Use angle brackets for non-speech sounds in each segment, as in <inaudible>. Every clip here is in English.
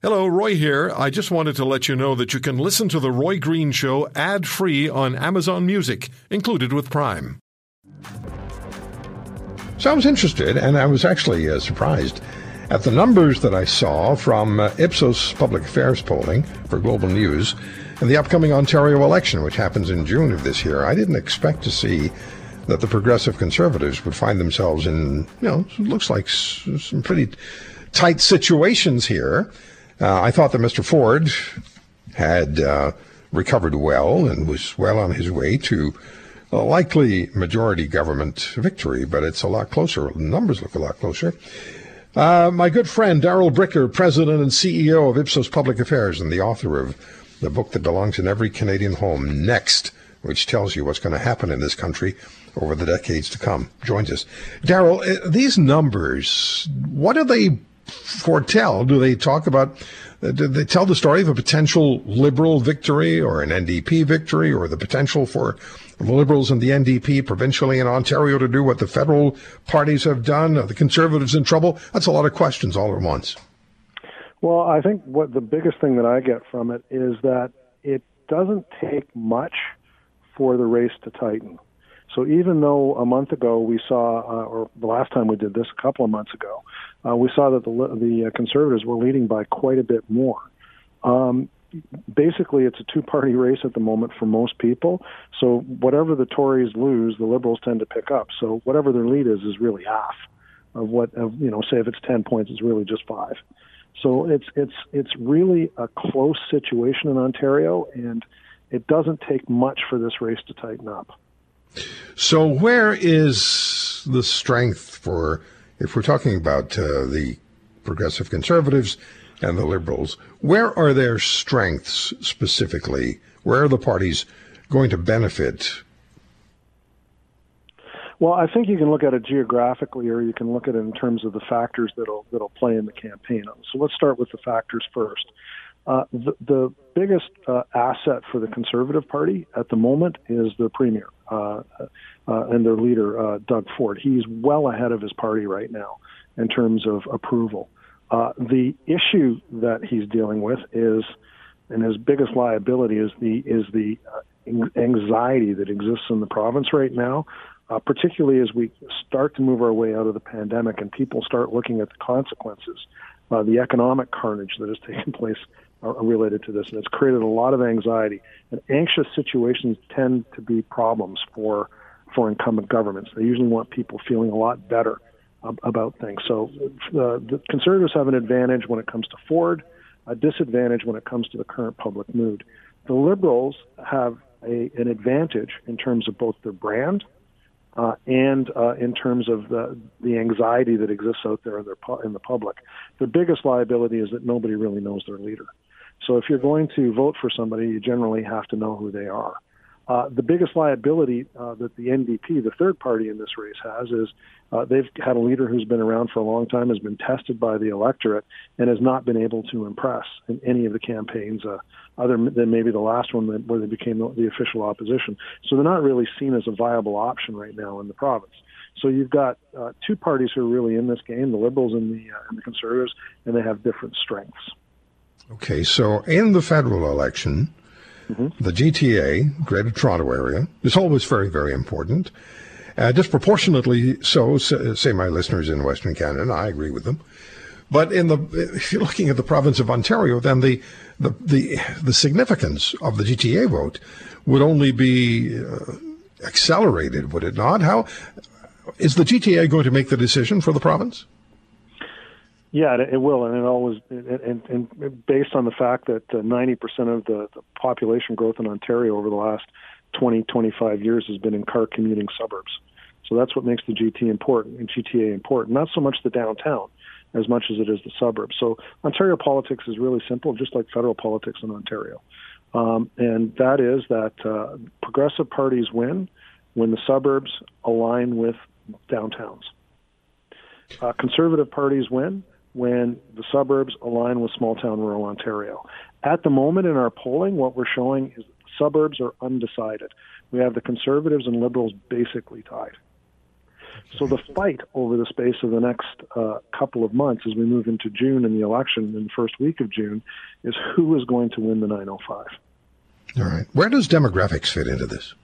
Hello, Roy here. I just wanted to let you know that you can listen to The Roy Green Show ad free on Amazon Music, included with Prime. So I was interested, and I was actually uh, surprised at the numbers that I saw from uh, Ipsos Public Affairs polling for Global News and the upcoming Ontario election, which happens in June of this year. I didn't expect to see that the progressive conservatives would find themselves in, you know, looks like some pretty tight situations here. Uh, I thought that Mr. Ford had uh, recovered well and was well on his way to a likely majority government victory, but it's a lot closer. The numbers look a lot closer. Uh, my good friend Darrell Bricker, president and CEO of Ipsos Public Affairs and the author of the book that belongs in every Canadian home, Next, which tells you what's going to happen in this country over the decades to come, joins us. Darrell, uh, these numbers, what do they foretell? Do they talk about, uh, do they tell the story of a potential liberal victory or an NDP victory or the potential for the Liberals and the NDP provincially in Ontario to do what the federal parties have done? Are the Conservatives in trouble? That's a lot of questions all at once. Well, I think what the biggest thing that I get from it is that it doesn't take much for the race to tighten. So even though a month ago we saw, uh, or the last time we did this, a couple of months ago, uh, we saw that the the uh, conservatives were leading by quite a bit more. Um, basically, it's a two-party <laughs> race at the moment for most people. So whatever the Tories lose, the Liberals tend to pick up. So whatever their lead is is really half of what of you know. Say if it's ten points, it's really just five. So it's it's it's really a close situation in Ontario, and it doesn't take much for this race to tighten up. So where is the strength for if we're talking about uh, the progressive conservatives and the liberals, where are their strengths specifically? Where are the parties going to benefit? Well, I think you can look at it geographically, or you can look at it in terms of the factors that'll that'll play in the campaign. So let's start with the factors first. Uh, the, the, biggest uh, asset for the Conservative Party at the moment is the Premier uh, uh and their leader, uh, Doug Ford. He's well ahead of his party right now in terms of approval. Uh, the issue that he's dealing with is, and his biggest liability is the is the anxiety that exists in the province right now. particularly as we start to move our way out of the pandemic and people start looking at the consequences, the economic carnage that has <laughs> taken place are related to this, and it's created a lot of anxiety. And anxious situations tend to be problems for for incumbent governments. They usually want people feeling a lot better about things. So uh, the conservatives have an advantage when it comes to Ford, a disadvantage when it comes to the current public mood. The liberals have a, an advantage in terms of both their brand uh, and uh, in terms of the, the anxiety that exists out there in, their, in the public. Their biggest liability is that nobody really knows their leader. So if you're going to vote for somebody, you generally have to know who they are. Uh, the biggest liability uh, that the NDP, the third party in this race, has is uh, they've had a leader who's been around for a long time, has been tested by the electorate, and has not been able to impress in any of the campaigns, uh, other than maybe the last one where they became the, the official opposition. So they're not really seen as a viable option right now in the province. So you've got uh, two parties who are really in this game: the Liberals and the and the Conservatives, and they have different strengths. Okay, so in the federal election, mm-hmm. the GTA, Greater Toronto Area, is always very, very important. Uh, disproportionately so, say my listeners in Western Canada, and I agree with them. But in the, if you're looking at the province of Ontario, then the, the, the, the significance of the GTA vote would only be uh, accelerated, would it not? How is the GTA going to make the decision for the province? Yeah, it will, and it always, and, and based on the fact that uh, 90% of the, the population growth in Ontario over the last 20, 25 years has been in car commuting suburbs. So that's what makes the GT important and GTA important. Not so much the downtown as much as it is the suburbs. So Ontario politics is really simple, just like federal politics in Ontario. Um, and that is that uh, progressive parties win when the suburbs align with downtowns. Uh, conservative parties win when the suburbs align with small town rural Ontario. At the moment in our polling, what we're showing is suburbs are undecided. We have the Conservatives and Liberals basically tied. So the fight over the space of the next uh, couple of months as we move into June and the election in the first week of June is who is going to win the 905. All right. Where does demographics fit into this?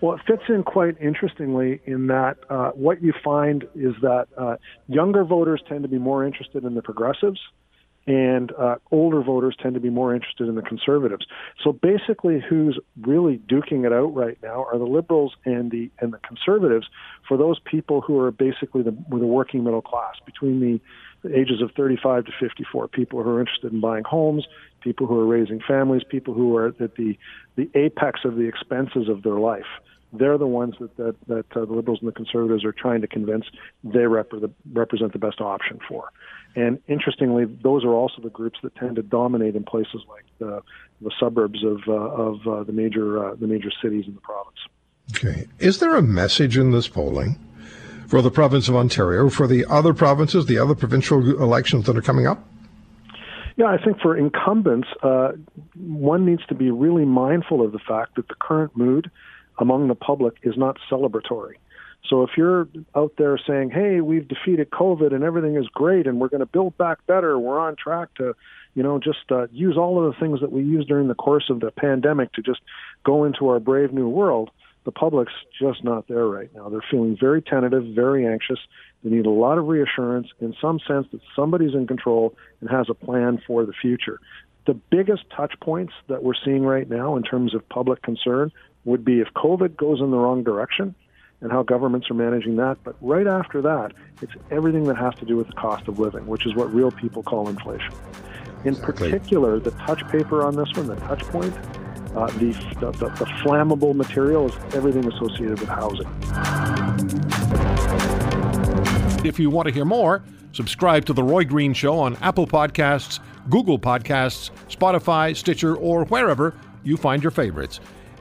Well, it fits in quite interestingly in that uh, what you find is that uh, younger voters tend to be more interested in the progressives, and uh, older voters tend to be more interested in the conservatives. So basically, who's really duking it out right now are the liberals and the and the conservatives for those people who are basically the, the working middle class between the, ages of 35 to 54. People who are interested in buying homes, people who are raising families, people who are at the the apex of the expenses of their life. They're the ones that that, that uh, the liberals and the conservatives are trying to convince they rep- represent the best option for. And interestingly, those are also the groups that tend to dominate in places like the, the suburbs of, uh, of uh, the major uh, the major cities in the province. Okay, is there a message in this polling for the province of Ontario, for the other provinces, the other provincial elections that are coming up? Yeah, I think for incumbents, uh, one needs to be really mindful of the fact that the current mood among the public is not celebratory. So if you're out there saying, "Hey, we've defeated COVID and everything is great and we're going to build back better, we're on track to, you know, just uh, use all of the things that we used during the course of the pandemic to just go into our brave new world," the public's just not there right now. They're feeling very tentative, very anxious. They need a lot of reassurance in some sense that somebody's in control and has a plan for the future. The biggest touch points that we're seeing right now in terms of public concern would be if COVID goes in the wrong direction and how governments are managing that. But right after that, it's everything that has to do with the cost of living, which is what real people call inflation. In exactly. particular, the touch paper on this one, the touch point, uh, the, the, the, the flammable material is everything associated with housing. If you want to hear more, subscribe to The Roy Green Show on Apple Podcasts, Google Podcasts, Spotify, Stitcher, or wherever you find your favorites.